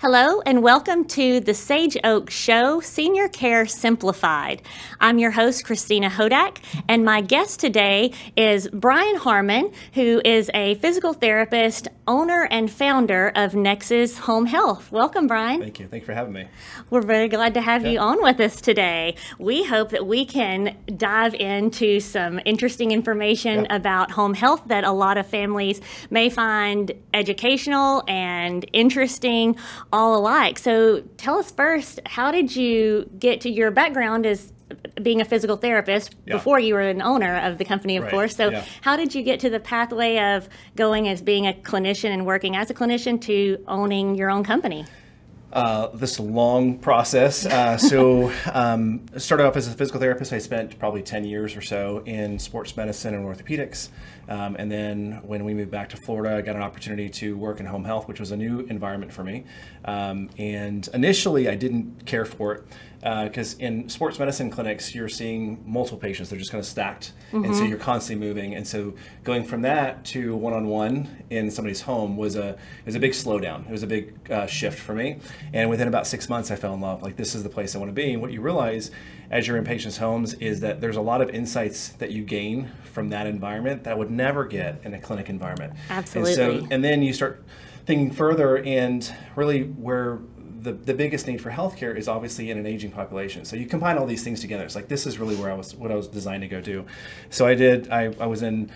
Hello, and welcome to the Sage Oak Show Senior Care Simplified. I'm your host, Christina Hodak, and my guest today is Brian Harmon, who is a physical therapist, owner, and founder of Nexus Home Health. Welcome, Brian. Thank you. Thanks for having me. We're very glad to have yeah. you on with us today. We hope that we can dive into some interesting information yeah. about home health that a lot of families may find educational and interesting all alike. So tell us first, how did you get to your background as being a physical therapist yeah. before you were an owner of the company, of right. course. So, yeah. how did you get to the pathway of going as being a clinician and working as a clinician to owning your own company? Uh, this long process. Uh, so, um, started off as a physical therapist. I spent probably 10 years or so in sports medicine and orthopedics. Um, and then when we moved back to Florida, I got an opportunity to work in home health, which was a new environment for me. Um, and initially, I didn't care for it because uh, in sports medicine clinics, you're seeing multiple patients. They're just kind of stacked. Mm-hmm. And so mm-hmm. you're constantly moving. And so going from that to one on one in somebody's home was a, was a big slowdown. It was a big uh, shift for me. And within about six months, I fell in love. Like, this is the place I want to be. And what you realize as you're in patients' homes is that there's a lot of insights that you gain from that environment that would never get in a clinic environment. Absolutely. And so, and then you start thinking further, and really where the, the biggest need for healthcare is obviously in an aging population. So you combine all these things together. It's like this is really where I was what I was designed to go do. So I did I, I was in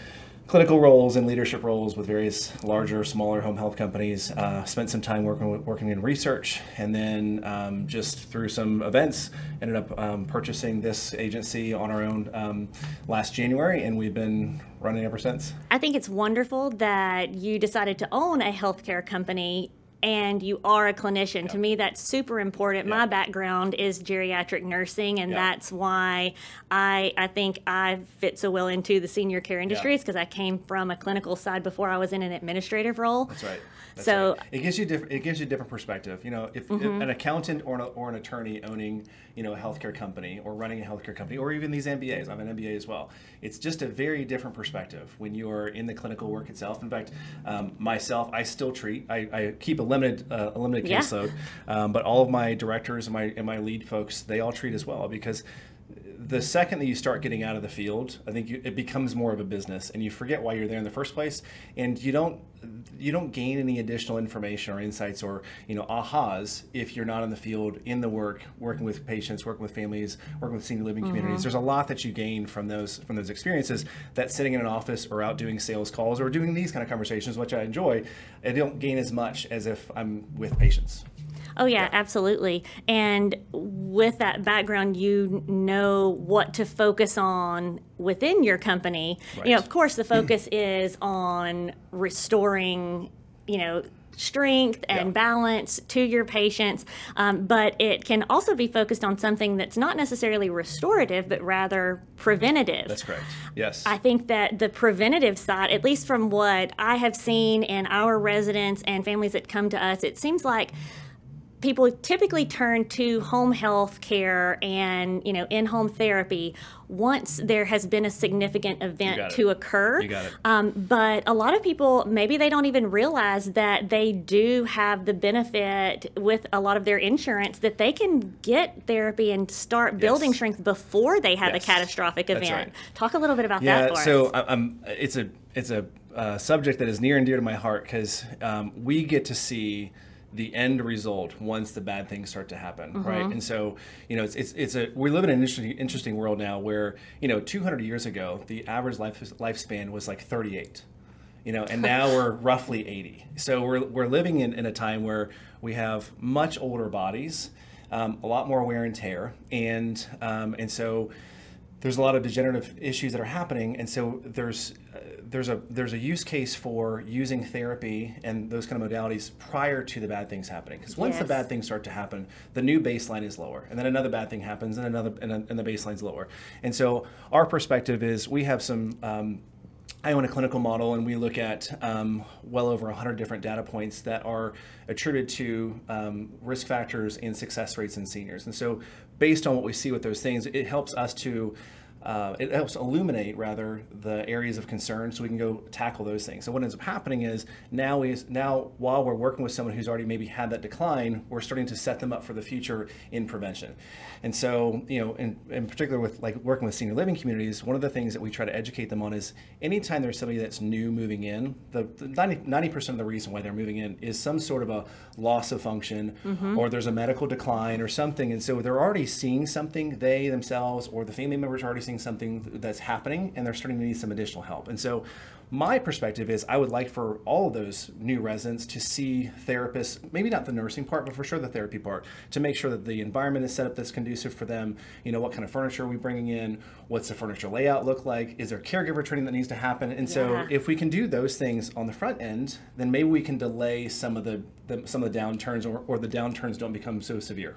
clinical roles and leadership roles with various larger, smaller home health companies. Uh, spent some time working working in research, and then um, just through some events, ended up um, purchasing this agency on our own um, last January, and we've been running ever since. I think it's wonderful that you decided to own a healthcare company and you are a clinician. To me, that's super important. My background is geriatric nursing, and that's why I I think I fit so well into the senior care industry. because I came from a clinical side before I was in an administrative role. That's right. That's so right. it gives you different. It gives you a different perspective. You know, if, mm-hmm. if an accountant or an, or an attorney owning you know a healthcare company or running a healthcare company or even these MBAs. I'm an MBA as well. It's just a very different perspective when you are in the clinical work itself. In fact, um, myself, I still treat. I, I keep a limited uh, a limited yeah. caseload, um, but all of my directors and my and my lead folks they all treat as well because the second that you start getting out of the field, I think you, it becomes more of a business, and you forget why you're there in the first place, and you don't you don't gain any additional information or insights or you know ahas if you're not in the field in the work, working with patients, working with families, working with senior living mm-hmm. communities. There's a lot that you gain from those from those experiences that sitting in an office or out doing sales calls or doing these kind of conversations, which I enjoy, I don't gain as much as if I'm with patients. Oh, yeah, yeah, absolutely. And with that background, you know what to focus on within your company. Right. You know, of course, the focus is on restoring, you know, strength and yeah. balance to your patients, um, but it can also be focused on something that's not necessarily restorative, but rather preventative. That's correct. Yes. I think that the preventative side, at least from what I have seen in our residents and families that come to us, it seems like people typically turn to home health care and you know in-home therapy once there has been a significant event to occur you got it. Um, but a lot of people maybe they don't even realize that they do have the benefit with a lot of their insurance that they can get therapy and start building yes. strength before they have yes. a catastrophic event right. talk a little bit about yeah, that for so us. I'm, it's a it's a uh, subject that is near and dear to my heart because um, we get to see the end result once the bad things start to happen, mm-hmm. right? And so, you know, it's, it's, it's a we live in an interesting interesting world now where you know 200 years ago the average life lifespan was like 38, you know, and now we're roughly 80. So we're we're living in, in a time where we have much older bodies, um, a lot more wear and tear, and um, and so there's a lot of degenerative issues that are happening, and so there's uh, there's a there's a use case for using therapy and those kind of modalities prior to the bad things happening. Because once yes. the bad things start to happen, the new baseline is lower, and then another bad thing happens, and another and, and the baseline's lower. And so our perspective is we have some. Um, I own a clinical model, and we look at um, well over 100 different data points that are attributed to um, risk factors and success rates in seniors. And so, based on what we see with those things, it helps us to uh, it helps illuminate rather the areas of concern so we can go tackle those things. So what ends up happening is now is now while we're working with someone who's already maybe had that decline, we're starting to set them up for the future in prevention. And so, you know, in, in particular with like working with senior living communities, one of the things that we try to educate them on is anytime there's somebody that's new moving in, the, the 90, percent of the reason why they're moving in is some sort of a loss of function mm-hmm. or there's a medical decline or something. And so they're already seeing something, they themselves or the family members are already seeing noticing something that's happening and they're starting to need some additional help. And so my perspective is I would like for all of those new residents to see therapists, maybe not the nursing part, but for sure the therapy part, to make sure that the environment is set up that's conducive for them. You know, what kind of furniture are we bringing in? What's the furniture layout look like? Is there caregiver training that needs to happen? And so if we can do those things on the front end, then maybe we can delay some of the, the some of the downturns or, or the downturns don't become so severe.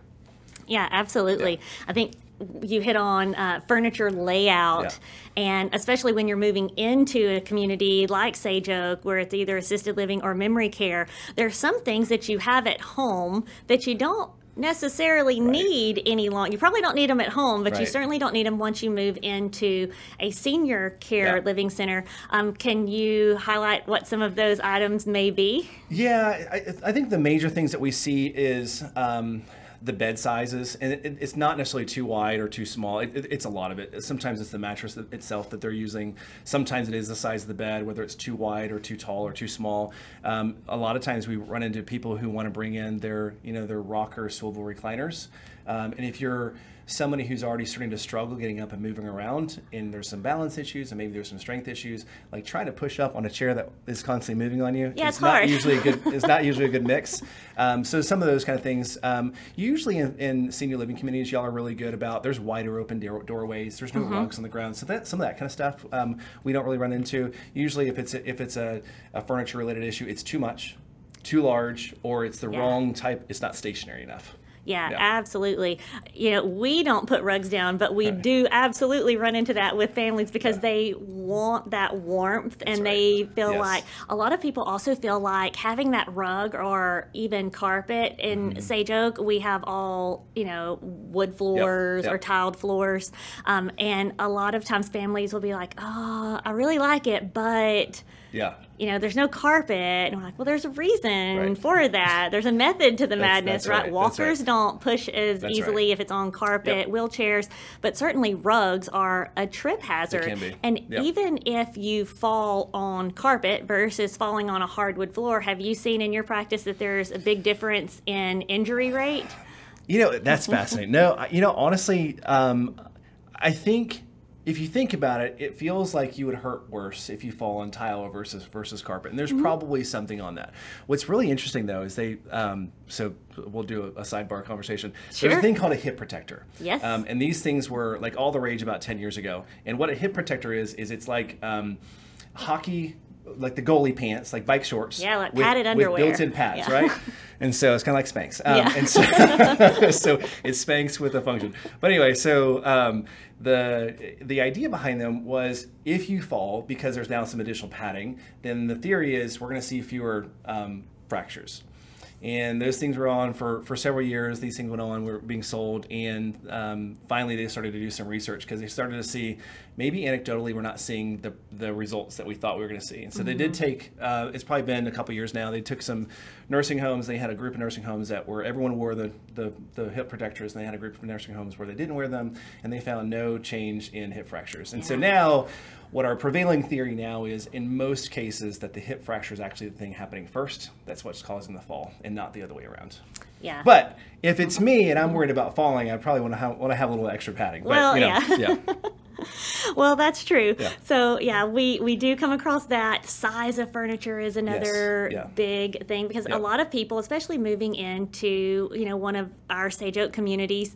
Yeah, absolutely. Yeah. I think you hit on uh, furniture layout, yeah. and especially when you're moving into a community like Sage Oak, where it's either assisted living or memory care, there are some things that you have at home that you don't necessarily right. need any long you probably don't need them at home but right. you certainly don't need them once you move into a senior care yeah. living center um, can you highlight what some of those items may be yeah i, I think the major things that we see is um, the bed sizes, and it, it's not necessarily too wide or too small. It, it, it's a lot of it. Sometimes it's the mattress itself that they're using. Sometimes it is the size of the bed, whether it's too wide or too tall or too small. Um, a lot of times we run into people who want to bring in their, you know, their rocker swivel recliners, um, and if you're somebody who's already starting to struggle getting up and moving around and there's some balance issues and maybe there's some strength issues like trying to push up on a chair that is constantly moving on you yeah, it's, it's hard. not usually a good it's not usually a good mix um, so some of those kind of things um, usually in, in, senior living communities y'all are really good about there's wider open door- doorways there's no mm-hmm. rugs on the ground so that some of that kind of stuff um, we don't really run into usually if it's a, if it's a, a furniture related issue it's too much too large or it's the yeah. wrong type it's not stationary enough yeah, yeah, absolutely. You know, we don't put rugs down, but we right. do absolutely run into that with families because yeah. they want that warmth That's and right. they feel yes. like a lot of people also feel like having that rug or even carpet in mm-hmm. Sage Oak, we have all, you know, wood floors yep. Yep. or tiled floors. Um, and a lot of times families will be like, oh, I really like it, but yeah. You know, there's no carpet. And we're like, well, there's a reason right. for that. There's a method to the that's, madness, that's right? right? Walkers right. don't push as easily if it's on carpet, yep. wheelchairs, but certainly rugs are a trip hazard. And yep. even if you fall on carpet versus falling on a hardwood floor, have you seen in your practice that there's a big difference in injury rate? You know, that's fascinating. No, you know, honestly, um, I think if you think about it, it feels like you would hurt worse if you fall on tile versus versus carpet, and there's mm-hmm. probably something on that. What's really interesting though is they um, so we'll do a, a sidebar conversation. Sure. There's a thing called a hip protector. Yes. Um, and these things were like all the rage about ten years ago. And what a hip protector is is it's like um, hockey like the goalie pants, like bike shorts. Yeah, like with, padded underwear. With built-in pads, yeah. right? And so it's kind of like Spanx. Um, yeah. And so, so it's Spanx with a function. But anyway, so um, the the idea behind them was if you fall because there's now some additional padding, then the theory is we're going to see fewer um, fractures and those things were on for, for several years. These things went on, were being sold, and um, finally they started to do some research because they started to see maybe anecdotally we're not seeing the, the results that we thought we were going to see. And so mm-hmm. they did mm-hmm. take. Uh, it's probably been a couple years now. They took some nursing homes. They had a group of nursing homes that were everyone wore the, the the hip protectors, and they had a group of nursing homes where they didn't wear them, and they found no change in hip fractures. And so now what our prevailing theory now is in most cases that the hip fracture is actually the thing happening first. That's what's causing the fall and not the other way around. Yeah. But if it's me and I'm worried about falling, I probably want to have, want to have a little extra padding. But, well, you know, yeah. yeah. well, that's true. Yeah. So yeah, we we do come across that size of furniture is another yes. yeah. big thing because yep. a lot of people, especially moving into you know one of our Sage Oak communities,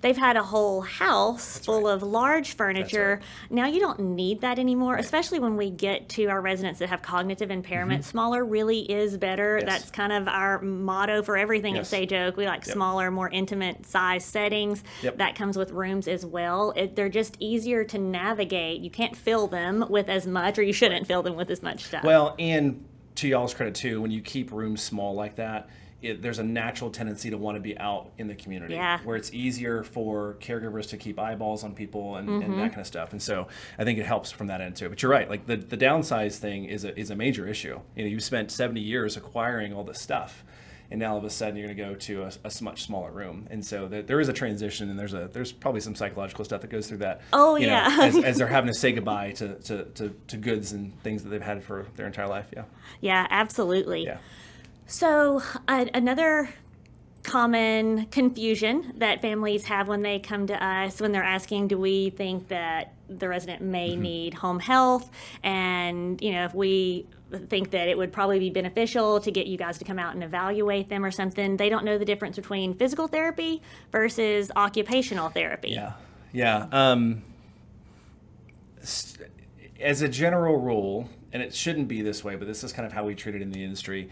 they've had a whole house That's full right. of large furniture. Right. Now you don't need that anymore, right. especially when we get to our residents that have cognitive impairment. Mm-hmm. Smaller really is better. Yes. That's kind of our motto for everything yes. at Sage Oak. We like yep. smaller, more intimate size settings. Yep. That comes with rooms as well. It, they're just easier to navigate. You can't fill them with as much, or you shouldn't fill them with as much stuff. Well, and to y'all's credit too, when you keep rooms small like that, it, there's a natural tendency to want to be out in the community Yeah. where it's easier for caregivers to keep eyeballs on people and, Mm-hmm. and that kind of stuff. And so I think it helps from that end too. But you're right, like the, the downsize thing is a, is a major issue. You know, you spent 70 years acquiring all this stuff. And now all of a sudden you're going to go to a much smaller room, and so there, there is a transition, and there's a there's probably some psychological stuff that goes through that. Oh, you know, yeah. as, as they're having to say goodbye to, to, to, to goods and things that they've had for their entire life. Yeah, Yeah, absolutely. yeah. So, uh, another common confusion that families have when they come to us when they're asking, do we think that the resident may Mm-hmm. need home health? And, you know, if we think that it would probably be beneficial to get you guys to come out and evaluate them or something, they don't know the difference between physical therapy versus occupational therapy. Yeah, yeah. Um, as a general rule, and it shouldn't be this way, but this is kind of how we treat it in the industry.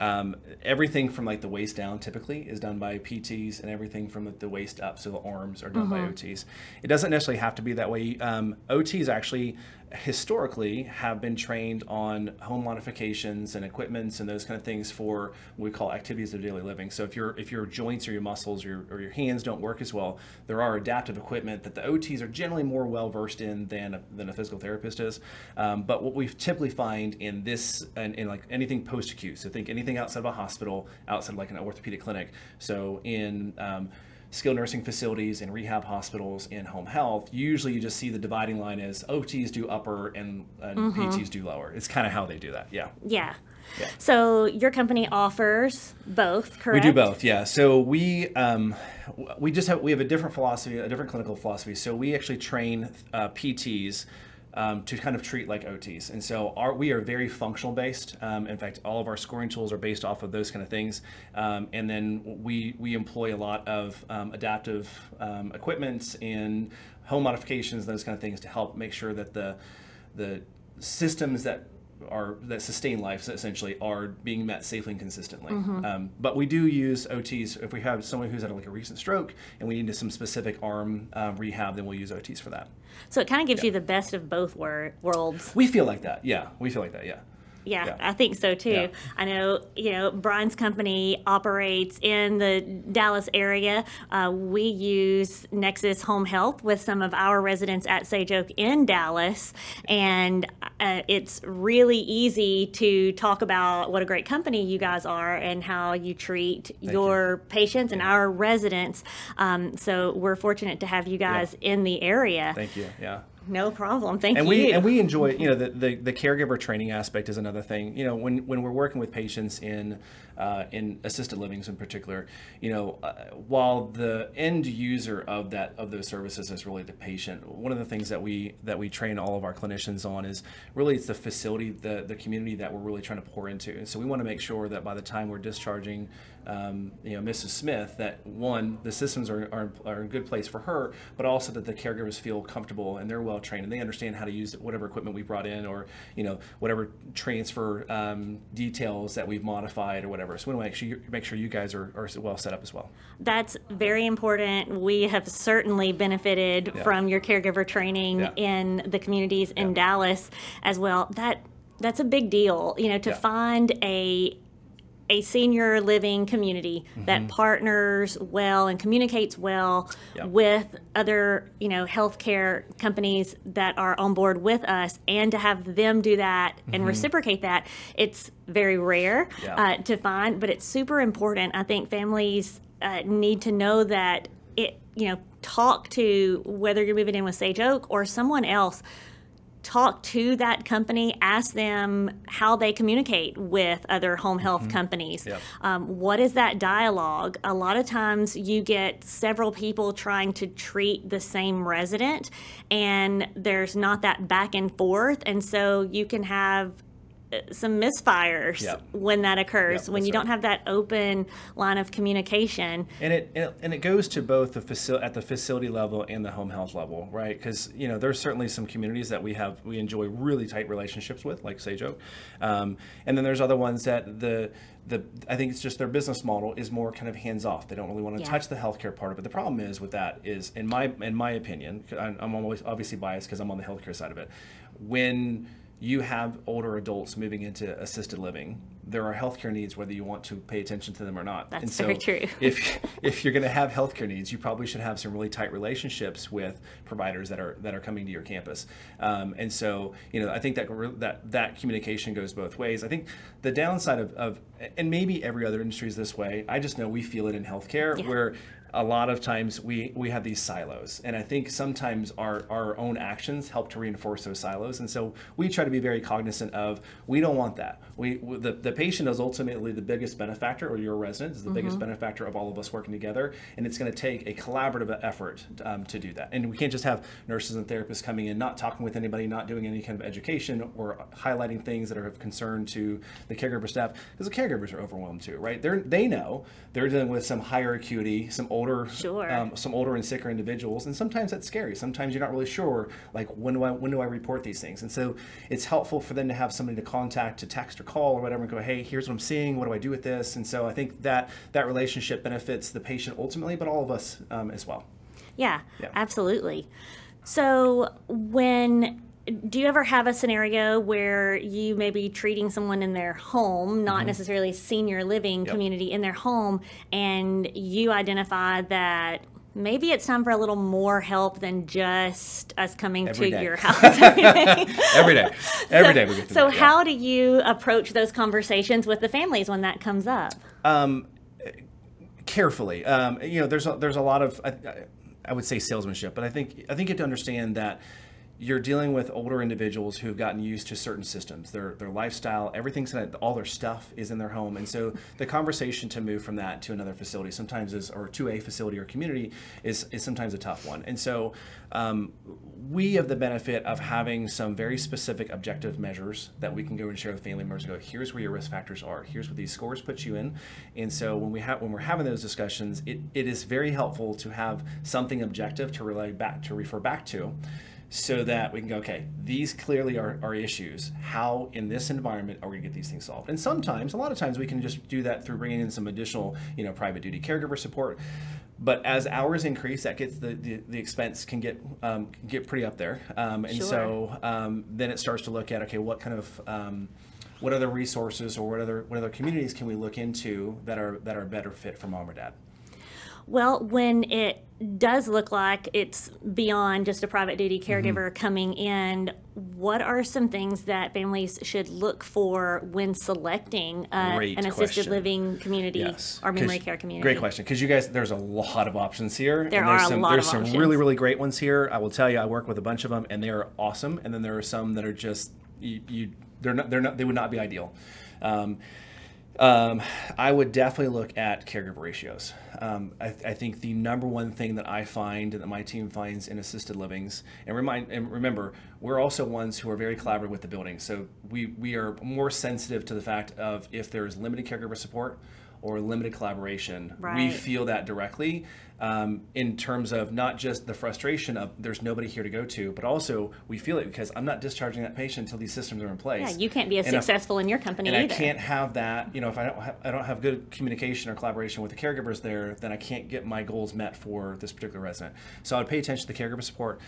Um, everything from like the waist down typically is done by PTs, and everything from the waist up, so the arms, are done by OTs. It doesn't necessarily have to be that way. Um, OTs actually historically have been trained on home modifications and equipments and those kind of things for what we call activities of daily living. So if your if your joints or your muscles or your, or your hands don't work as well, there are adaptive equipment that the OTs are generally more well versed in than a, than a physical therapist is. Um, but what we typically find in this and in like anything post acute, so think anything outside of a hospital, outside of like an orthopedic clinic. So in um, skilled nursing facilities and rehab hospitals in home health, usually you just see the dividing line as OTs do upper and, and PTs do lower. It's kind of how they do that. Yeah. Yeah. Yeah. So, your company offers both, correct? We do both, yeah. So we um, we just have we have a different philosophy, a different clinical philosophy. So we actually train uh, PTs um, to kind of treat like OTs, and so our we are very functional based. Um, in fact, all of our scoring tools are based off of those kind of things. Um, and then we we employ a lot of um, adaptive um, equipment and home modifications, those kind of things to help make sure that the the systems that are that sustain life essentially are being met safely and consistently. Um, but we do use OTs if we have someone who's had like a recent stroke and we need some specific arm um, rehab, then we'll use OTs for that. So, it kind of gives you the best of both wor- worlds. We feel like that, yeah. We feel like that, yeah. Yeah, Yeah. I think so too. Yeah. I know, you know, Brian's company operates in the Dallas area. Uh, we use Nexus Home Health with some of our residents at Sage Oak in Dallas, and uh, it's really easy to talk about what a great company you guys are and how you treat your patients and our residents. Um, so we're fortunate to have you guys in the area. Thank you, yeah. No problem. Thank and you. we and we enjoy you know the, the the caregiver training aspect is another thing you know when when we're working with patients in uh, in assisted livings in particular you know uh, while the end user of that of those services is really the patient one of the things that we that we train all of our clinicians on is really it's the facility the the community that we're really trying to pour into and so we want to make sure that by the time we're discharging um, you know Mrs. Smith that one the systems are, are, are in a good place for her but also that the caregivers feel comfortable and they're well trained and they understand how to use whatever equipment we brought in or you know whatever transfer um, details that we've modified or whatever so we want to make sure you, make sure you guys are, are well set up as well That's very important. We have certainly benefited Yeah. from your caregiver training Yeah. in the communities in Yeah. Dallas as well. That that's a big deal, you know, to find a a senior living community that partners well and communicates well Mm-hmm. With other, you know, healthcare companies that are on board with us, and to have them do that and reciprocate that, it's very rare Mm-hmm. Uh, to find, but it's super important. I think families uh, need to know that it, you know, talk to whether you're moving in with Sage Oak or someone else talk to that company, ask them how they communicate with other home health companies. Yep. Um, what is that dialogue? A lot of times you get several people trying to treat the same resident, and there's not that back and forth, and so you can have some misfires Yep. when that occurs Yep, when you don't have that open line of communication and it, and it and it goes to both the facility at the facility level and the home health level, right? Because you know there's certainly some communities that we have we enjoy really tight relationships with, like Sage Oak, um, and then there's other ones that the the I think it's just their business model is more kind of hands off. They don't really want to Yeah. touch the healthcare part of it. But the problem is with that is in my in my opinion, I'm, I'm always obviously biased because I'm on the healthcare side of it. When you have older adults moving into assisted living, there are healthcare needs whether you want to pay attention to them or not. That's and so very true. if if you're going to have healthcare needs, you probably should have some really tight relationships with providers that are that are coming to your campus. Um, and so you know I think that that that communication goes both ways. I think the downside of, of and maybe every other industry is this way. I just know we feel it in healthcare Yeah. where a lot of times we we have these silos. And i think sometimes our our own actions help to reinforce those silos. And so we try to be very cognizant of we don't want that. We the, the patient is ultimately the biggest benefactor or your resident is the biggest benefactor of all of us working together. And it's going to take a collaborative effort um, to do that. And we can't just have nurses and therapists coming in not talking with anybody not doing any kind of education or highlighting things that are of concern to the caregiver staff because the caregivers are overwhelmed too right? They're they know they're dealing with some higher acuity some older Sure. um, some older and sicker individuals and sometimes that's scary sometimes you're not really sure like when do i when do i report these things and so it's helpful for them to have somebody to contact to text or call or whatever and go hey here's what i'm seeing what do i do with this and so i think that that relationship benefits the patient ultimately but all of us um, as well Yeah, Yeah. absolutely. So, when do you ever have a scenario where you may be treating someone in their home, not necessarily senior living Mm-hmm. Yep. community in their home, and you identify that maybe it's time for a little more help than just us coming Every to day. your house every day? every day every day we get to So, that, yeah. how do you approach those conversations with the families when that comes up? carefully. Um, you know, there's a, there's a lot of I, I- I would say salesmanship, but I think I think you have to understand that you're dealing with older individuals who've gotten used to certain systems. Their their lifestyle, everything's in all their stuff is in their home, and so the conversation to move from that to another facility sometimes is or to a facility or community is is sometimes a tough one. And so um, we have the benefit of having some very specific objective measures that we can go and share with family members go, here's where your risk factors are. Here's what these scores put you in. And so when we have when we're having those discussions, it, it is very helpful to have something objective to relay back to refer back to so that we can go, okay, these clearly are, are issues. How in this environment are we gonna get these things solved? And sometimes, a lot of times we can just do that through bringing in some additional, you know, private duty caregiver support. But as hours increase, that gets the, the, the expense can get um, get pretty up there. Um, and Sure. so um, then it starts to look at, okay, what kind of um, what other resources or what other what other communities can we look into that are that are better fit for mom or dad? Well, when it does look like it's beyond just a private duty Mm-hmm. caregiver coming in, what are some things that families should look for when selecting uh, an assisted question. living community or memory care community? Great question, because you guys, there's a lot of options here. There and there's are a some, lot There's some options. really, really great ones here. I will tell you, I work with a bunch of them, and they are awesome. And then there are some that are just you, you they're not, they're not, they would not be ideal. Um, um, I would definitely look at caregiver ratios. Um, I, I think the number one thing that I find that my team finds in assisted livings, and remind and remember, we're also ones who are very collaborative with the building. So we we are more sensitive to the fact of if there is limited caregiver support or limited collaboration. We feel that directly um, in terms of not just the frustration of there's nobody here to go to, but also we feel it because I'm not discharging that patient until these systems are in place. Yeah, you can't be as And if- successful in your company and either. I can't have that. You know, if I don't have, I don't have good communication or collaboration with the caregivers there, then I can't get my goals met for this particular resident. So I would pay attention to the caregiver support.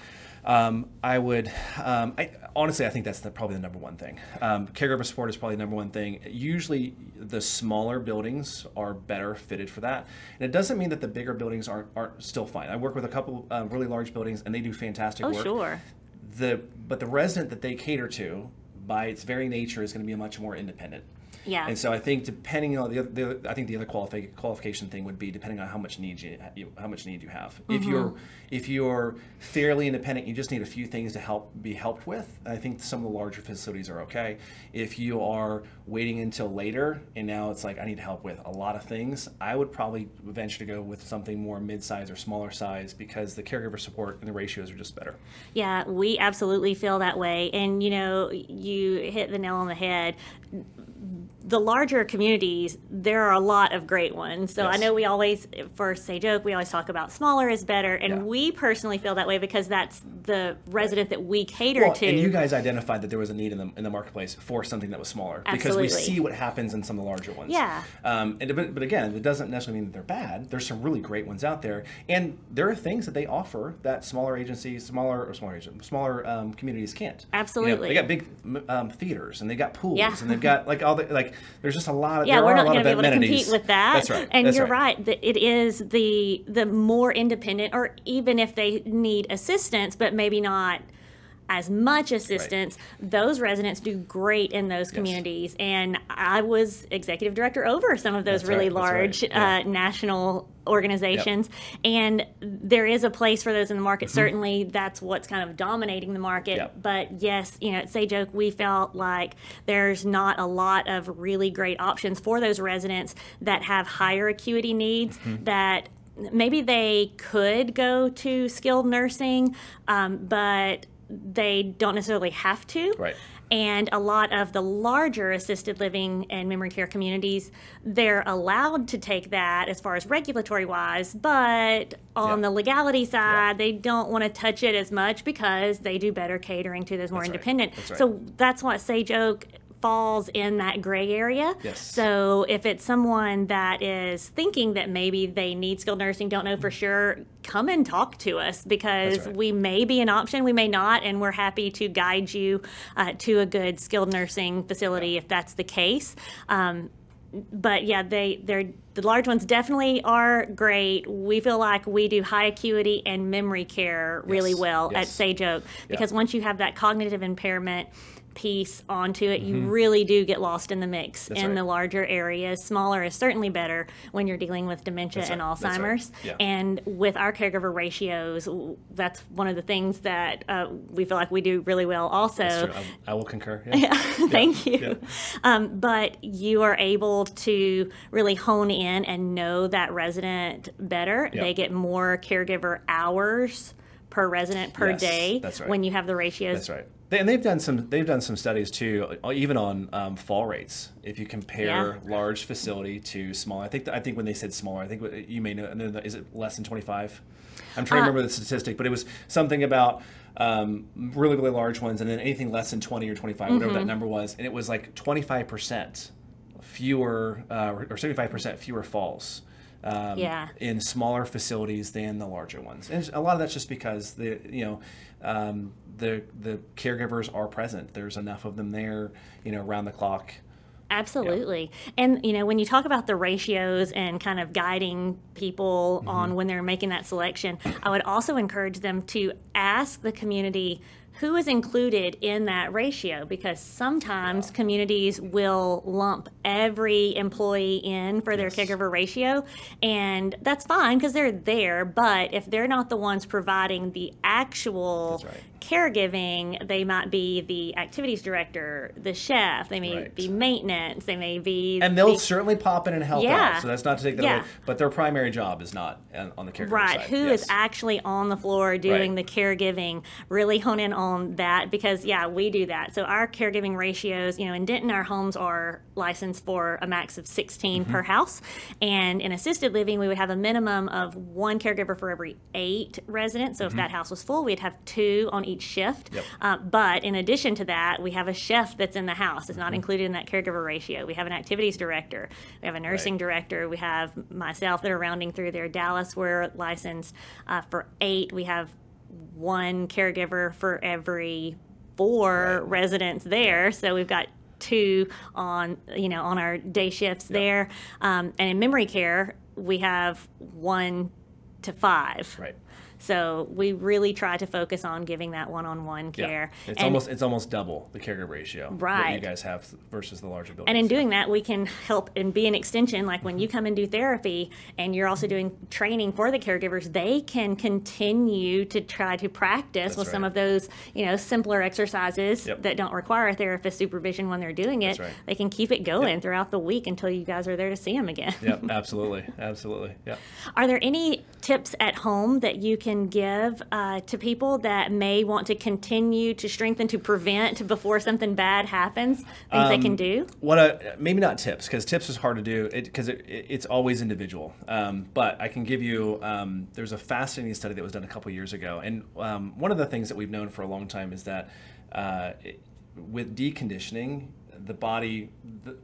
Um, I would, um, I, honestly, I think that's the, probably the number one thing. Um, caregiver support is probably the number one thing. Usually, the smaller buildings are better fitted for that, and it doesn't mean that the bigger buildings aren't aren't still fine. I work with a couple uh, really large buildings, and they do fantastic oh, work sure. the but the resident that they cater to by its very nature is going to be a much more independent Yeah. and so I think depending on the, other, the I think the other qualifi- qualification thing would be depending on how much need you, how much need you have. If mm-hmm. you're if you're fairly independent, you just need a few things to help be helped with. I think some of the larger facilities are okay. If you are waiting until later and now it's like I need help with a lot of things, I would probably venture to go with something more mid-size or smaller size because the caregiver support and the ratios are just better. Yeah, we absolutely feel that way. And you know, you hit the nail on the head. The larger communities, there are a lot of great ones. So I know we always, for Sage Oak, we always talk about smaller is better, and Yeah. we personally feel that way because that's the resident that we cater Well, to. and you guys identified that there was a need in the, in the marketplace for something that was smaller because we see what happens in some of the larger ones. Yeah. Um, and, but, again, it doesn't necessarily mean that they're bad. There's some really great ones out there, and there are things that they offer that smaller agencies, smaller or smaller agent, smaller um, communities can't. You know, Absolutely. they got big um, theaters and they got pools Yeah. and they've got like all the like like there's just a lot. Of, yeah, we're not going to be able to compete with that. That's right. And That's you're right. right. It is the the more independent, or even if they need assistance, but maybe not as much assistance, those residents do great in those communities. And I was executive director over some of those That's really right, that's right, large yeah. uh, national organizations. And there is a place for those in the market. Certainly, that's what's kind of dominating the market. Mm-hmm. Yep. But yes, you know, at Sage Oak, we felt like there's not a lot of really great options for those residents that have higher acuity needs Mm-hmm. that maybe they could go to skilled nursing, um, but they don't necessarily have to. Right. And a lot of the larger assisted living and memory care communities, they're allowed to take that as far as regulatory wise, but on Yeah. the legality side, they don't want to touch it as much because they do better catering to those more That's right. independent. That's right. So that's what Sage Oak falls in that gray area. Yes. So if it's someone that is thinking that maybe they need skilled nursing, don't know for sure, come and talk to us because right. we may be an option, we may not, and we're happy to guide you uh, to a good skilled nursing facility if that's the case. Um, but yeah, they they're the large ones definitely are great. We feel like we do high acuity and memory care really Yes, well at. Sage Oak because once you have that cognitive impairment piece onto it, you really do get lost in the mix Mm-hmm. That's in right. the larger areas. Smaller is certainly better when you're dealing with dementia That's and right, that's right, Alzheimer's. yeah. And with our caregiver ratios, that's one of the things that uh, we feel like we do really well also. I, I will concur. Yeah. Thank you. Um, but you are able to really hone in and know that resident better. Yeah. They get more caregiver hours per resident per Yes, day that's right. when you have the ratios. That's right. They, and they've done some. They've done some studies too, uh, even on um, fall rates. If you compare large facility to small, I think. I think when they said smaller, I think you may know. is it less than twenty five? I'm Uh, trying to remember the statistic, but it was something about um, really really large ones, and then anything less than twenty or twenty whatever Mm-hmm. that number was, and it was like twenty five percent fewer uh, or seventy five percent fewer falls. Um, Yeah. in smaller facilities than the larger ones, and a lot of that's just because the you know um, the the caregivers are present. There's enough of them there, you know, around the clock. Absolutely. And, you know, when you talk about the ratios and kind of guiding people Mm-hmm. on when they're making that selection, I would also encourage them to ask the community who is included in that ratio because sometimes communities will lump every employee in for their Yes. caregiver ratio and that's fine because they're there but if they're not the ones providing the actual right. Caregiving they might be the activities director the chef they may Right. be maintenance they may be And they'll the- certainly pop in and help Yeah. out. So that's not to take that Yeah. away. But their primary job is not on the caregiver Right, side. who is Yes. actually on the floor doing Right. the caregiving? Really hone in on that because, yeah, we do that. So, our caregiving ratios, you know, in Denton, our homes are licensed for a max of 16 Mm-hmm. per house. And in assisted living, we would have a minimum of one caregiver for every eight residents. So, if that house was full, we'd have two on each shift. Mm-hmm. Yep. Uh, but in addition to that, we have a chef that's in the house. It's Mm-hmm. not included in that caregiver ratio. We have an activities director. We have a nursing Right. director. We have myself that are rounding through there. Dallas, we're licensed uh, for eight. We have one caregiver for every four Right. residents there. So we've got two on you know on our day shifts there. Um, and in memory care, we have one to five. Right. So we really try to focus on giving that one-on-one care. Yeah. care. It's And- almost it's almost double the caregiver ratio that you guys have versus the larger buildings. And in doing that, we can help and be an extension. Like when you mm-hmm. come and do therapy and you're also doing training for the caregivers, they can continue to try to practice That's with some of those, you know, simpler exercises Yep. that don't require a therapist supervision when they're doing it. Right. They can keep it going throughout the week until you guys are there to see them again. Yep, absolutely, absolutely. Yeah. Are there any tips at home that you can give uh, to people that may want to continue to strengthen to prevent before something bad happens? Things they Um, can do? What a, maybe not tips because tips is hard to do because it, it, it's always individual. Um, but I can give you. Um, there's a fascinating study that was done a couple years ago, and um, one of the things that we've known for a long time is that uh, it, with deconditioning, the body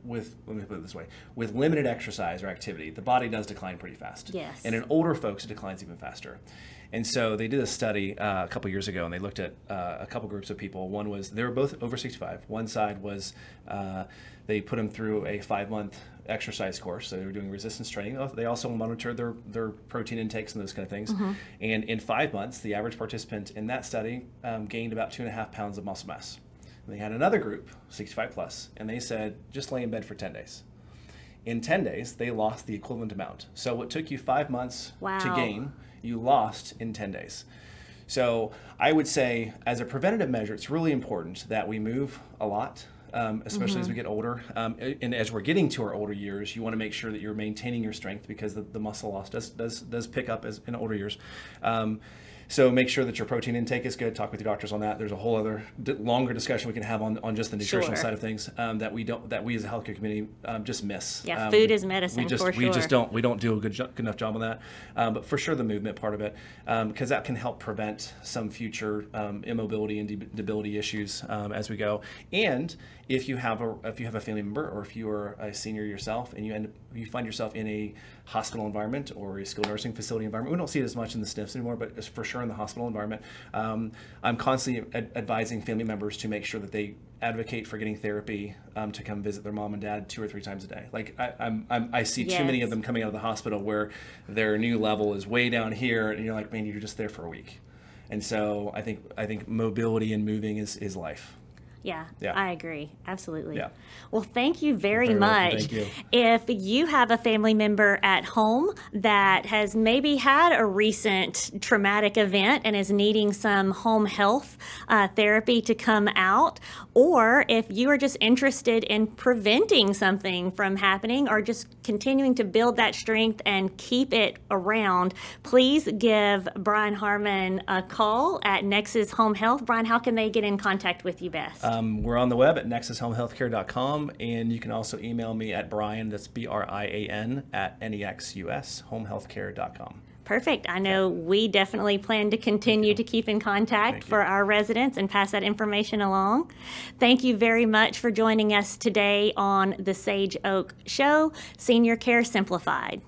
with let me put it this way with limited exercise or activity, the body does decline pretty fast. Yes. And in older folks, it declines even faster. And so they did a study uh, a couple years ago, and they looked at uh, a couple groups of people. One was they were both over 65. One side was uh, they put them through a five month exercise course. So they were doing resistance training. They also monitored their, their protein intakes and those kind of things. Mm-hmm. And in five months, the average participant in that study um, gained about two and a half pounds of muscle mass. And they had another group, 65 plus, and they said just lay in bed for 10 days. In 10 days, they lost the equivalent amount. So what took you five months wow. to gain, you lost in 10 days. So I would say, as a preventative measure, it's really important that we move a lot um, especially mm-hmm. as we get older. Um, and as we're getting to our older years, you want to make sure that you're maintaining your strength because the, the muscle loss does, does, does pick up as in older years. Um, so make sure that your protein intake is good. Talk with your doctors on that. There's a whole other d- longer discussion we can have on, on just the nutritional sure. side of things um, that we don't that we as a healthcare community um, just miss. Yeah, um, food is medicine. We just we sure. just don't we don't do a good, good enough job on that. Um, but for sure the movement part of it because um, that can help prevent some future um, immobility and debility issues as we go. And if you have a if you have a family member or if you are a senior yourself and you end you find yourself in a hospital environment or a skilled nursing facility environment. We don't see it as much in the SNFs anymore, but for sure in the hospital environment. Um, I'm constantly ad- advising family members to make sure that they advocate for getting therapy um, to come visit their mom and dad two or three times a day. Like I, I'm, I'm i see yes. too many of them coming out of the hospital where their new level is way down here, and you're like, man, you're just there for a week. And so I think I think mobility and moving is, is life. Yeah, yeah, I agree. Absolutely. Yeah. Well, thank you very, very much. Thank you. If you have a family member at home that has maybe had a recent traumatic event and is needing some home health uh, therapy to come out, or if you are just interested in preventing something from happening or just continuing to build that strength and keep it around, please give Brian Harmon a call at Nexus Home Health. Brian, how can they get in contact with you best? Um, we're on the web at nexushomehealthcare.com, and you can also email me at Brian, that's B R I A N, at nexushomehealthcare.com. Perfect. I know we definitely plan to continue to keep in contact for our residents and pass that information along. Thank you very much for joining us today on the Sage Oak Show, Senior Care Simplified.